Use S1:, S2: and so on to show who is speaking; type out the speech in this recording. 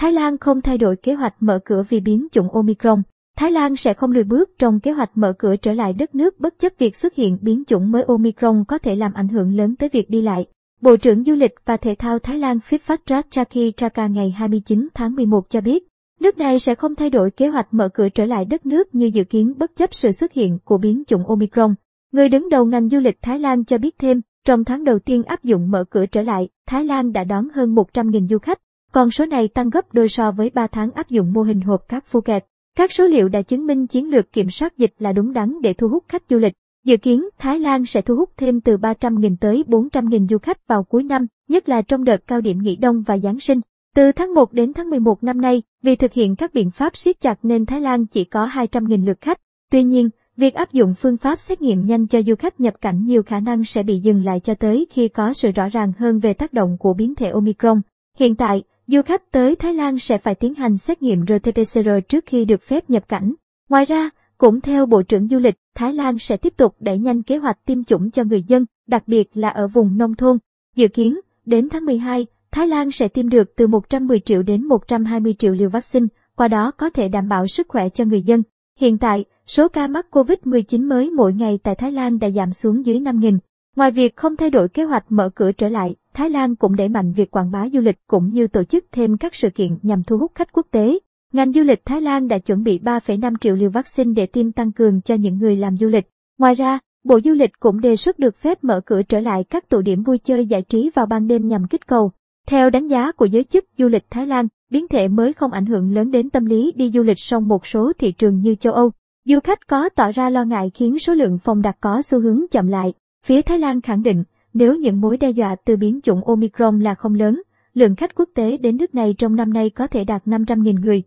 S1: Thái Lan không thay đổi kế hoạch mở cửa vì biến chủng Omicron. Thái Lan sẽ không lùi bước trong kế hoạch mở cửa trở lại đất nước bất chấp việc xuất hiện biến chủng mới Omicron có thể làm ảnh hưởng lớn tới việc đi lại. Bộ trưởng Du lịch và Thể thao Thái Lan Phiphat Chaki Chaka ngày 29 tháng 11 cho biết, nước này sẽ không thay đổi kế hoạch mở cửa trở lại đất nước như dự kiến bất chấp sự xuất hiện của biến chủng Omicron. Người đứng đầu ngành du lịch Thái Lan cho biết thêm, trong tháng đầu tiên áp dụng mở cửa trở lại, Thái Lan đã đón hơn 100.000 du khách, con số này tăng gấp đôi so với 3 tháng áp dụng mô hình hộp các Phuket. Các số liệu đã chứng minh chiến lược kiểm soát dịch là đúng đắn để thu hút khách du lịch. Dự kiến, Thái Lan sẽ thu hút thêm từ 300.000 tới 400.000 du khách vào cuối năm, nhất là trong đợt cao điểm nghỉ đông và Giáng sinh. Từ tháng 1 đến tháng 11 năm nay, vì thực hiện các biện pháp siết chặt nên Thái Lan chỉ có 200.000 lượt khách. Tuy nhiên, việc áp dụng phương pháp xét nghiệm nhanh cho du khách nhập cảnh nhiều khả năng sẽ bị dừng lại cho tới khi có sự rõ ràng hơn về tác động của biến thể Omicron. Hiện tại, du khách tới Thái Lan sẽ phải tiến hành xét nghiệm RT-PCR trước khi được phép nhập cảnh. Ngoài ra, cũng theo Bộ trưởng Du lịch, Thái Lan sẽ tiếp tục đẩy nhanh kế hoạch tiêm chủng cho người dân, đặc biệt là ở vùng nông thôn. Dự kiến, đến tháng 12, Thái Lan sẽ tiêm được từ 110 triệu đến 120 triệu liều vaccine, qua đó có thể đảm bảo sức khỏe cho người dân. Hiện tại, số ca mắc COVID-19 mới mỗi ngày tại Thái Lan đã giảm xuống dưới 5.000. Ngoài việc không thay đổi kế hoạch mở cửa trở lại, Thái Lan cũng đẩy mạnh việc quảng bá du lịch cũng như tổ chức thêm các sự kiện nhằm thu hút khách quốc tế. Ngành du lịch Thái Lan đã chuẩn bị 3,5 triệu liều vaccine để tiêm tăng cường cho những người làm du lịch. Ngoài ra, Bộ Du lịch cũng đề xuất được phép mở cửa trở lại các tụ điểm vui chơi giải trí vào ban đêm nhằm kích cầu. Theo đánh giá của giới chức du lịch Thái Lan, biến thể mới không ảnh hưởng lớn đến tâm lý đi du lịch song một số thị trường như châu Âu. Du khách có tỏ ra lo ngại khiến số lượng phòng đặt có xu hướng chậm lại. Phía Thái Lan khẳng định, nếu những mối đe dọa từ biến chủng Omicron là không lớn, lượng khách quốc tế đến nước này trong năm nay có thể đạt 500.000 người.